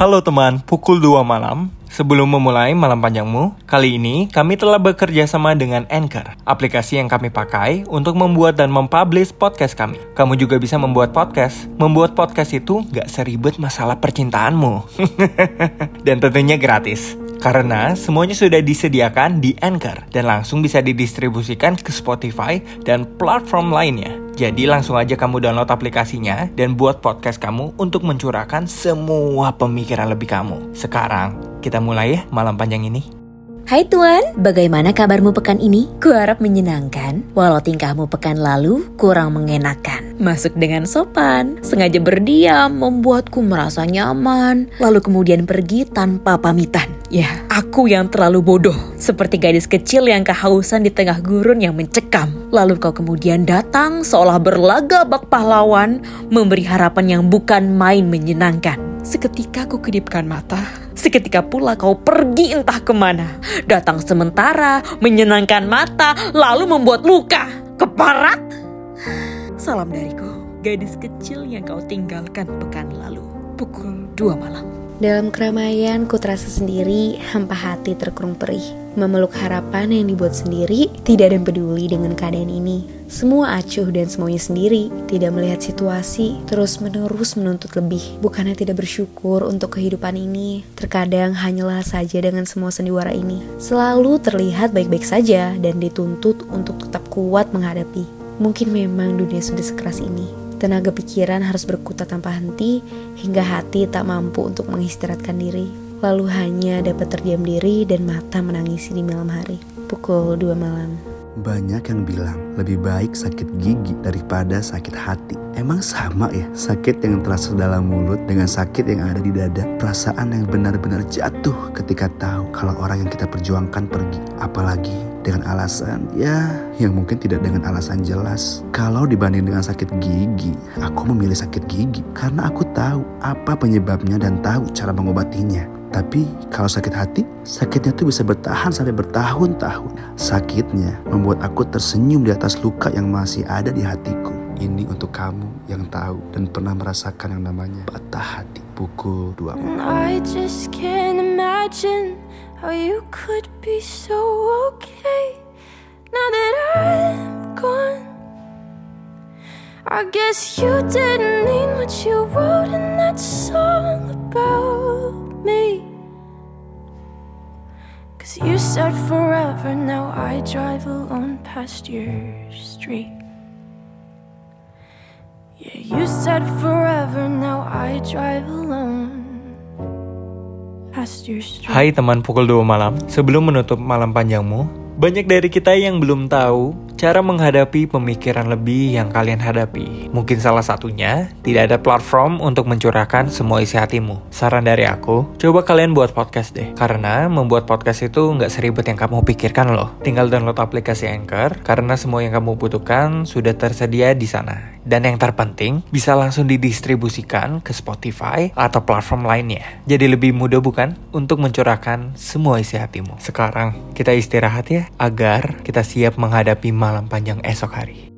Halo teman, pukul 2 malam. Sebelum memulai malam panjangmu, kali ini kami telah bekerja sama dengan Anchor, aplikasi yang kami pakai untuk membuat dan mempublish podcast kami. Kamu juga bisa membuat podcast. Membuat podcast itu gak seribet masalah percintaanmu. dan tentunya gratis. Karena semuanya sudah disediakan di Anchor dan langsung bisa didistribusikan ke Spotify dan platform lainnya. Jadi langsung aja kamu download aplikasinya dan buat podcast kamu untuk mencurahkan semua pemikiran lebih kamu. Sekarang, kita mulai ya malam panjang ini. Hai Tuan, bagaimana kabarmu pekan ini? Kuharap menyenangkan, walau tingkahmu pekan lalu kurang mengenakan. Masuk dengan sopan, sengaja berdiam, membuatku merasa nyaman, lalu kemudian pergi tanpa pamitan. Ya, aku yang terlalu bodoh, seperti gadis kecil yang kehausan di tengah gurun yang mencekam. Lalu kau kemudian datang seolah berlaga bak pahlawan, memberi harapan yang bukan main menyenangkan. Seketika ku kedipkan mata, seketika pula kau pergi entah ke mana. Datang sementara, menyenangkan mata, lalu membuat luka. Keparat! Salam dariku, gadis kecil yang kau tinggalkan pekan lalu. Pukul 2 malam. Dalam keramaian ku terasa sendiri, hampa hati terkurung perih. Memeluk harapan yang dibuat sendiri, tidak ada peduli dengan keadaan ini. Semua acuh dan semuanya sendiri, tidak melihat situasi, terus menerus menuntut lebih. Bukannya tidak bersyukur untuk kehidupan ini, terkadang hanyalah saja dengan semua sendiwara ini. Selalu terlihat baik-baik saja dan dituntut untuk tetap kuat menghadapi. Mungkin memang dunia sudah sekeras ini. Tenaga pikiran harus berkutat tanpa henti hingga hati tak mampu untuk mengistirahatkan diri. Lalu hanya dapat terdiam diri dan mata menangisi di malam hari. Pukul 2 malam. Banyak yang bilang lebih baik sakit gigi daripada sakit hati. Emang sama ya sakit yang terasa dalam mulut dengan sakit yang ada di dada. Perasaan yang benar-benar jatuh ketika tahu kalau orang yang kita perjuangkan pergi. Apalagi dengan alasan ya yang mungkin tidak dengan alasan jelas. Kalau dibanding dengan sakit gigi, aku memilih sakit gigi karena aku tahu apa penyebabnya dan tahu cara mengobatinya. Tapi kalau sakit hati, sakitnya tuh bisa bertahan sampai bertahun-tahun. Sakitnya membuat aku tersenyum di atas luka yang masih ada di hatiku. Ini untuk kamu yang tahu dan pernah merasakan yang namanya patah hati. Pukul 2 I just can't imagine how you could be so okay now that I'm gone. I guess you didn't mean what you wrote in that song about you said forever, now I drive alone past your street. Yeah, you said forever, now I drive alone. Hai teman pukul 2 malam, sebelum menutup malam panjangmu, banyak dari kita yang belum tahu cara menghadapi pemikiran lebih yang kalian hadapi. Mungkin salah satunya, tidak ada platform untuk mencurahkan semua isi hatimu. Saran dari aku, coba kalian buat podcast deh. Karena membuat podcast itu nggak seribet yang kamu pikirkan loh. Tinggal download aplikasi Anchor, karena semua yang kamu butuhkan sudah tersedia di sana. Dan yang terpenting, bisa langsung didistribusikan ke Spotify atau platform lainnya. Jadi lebih mudah bukan untuk mencurahkan semua isi hatimu. Sekarang kita istirahat ya, agar kita siap menghadapi malam panjang esok hari.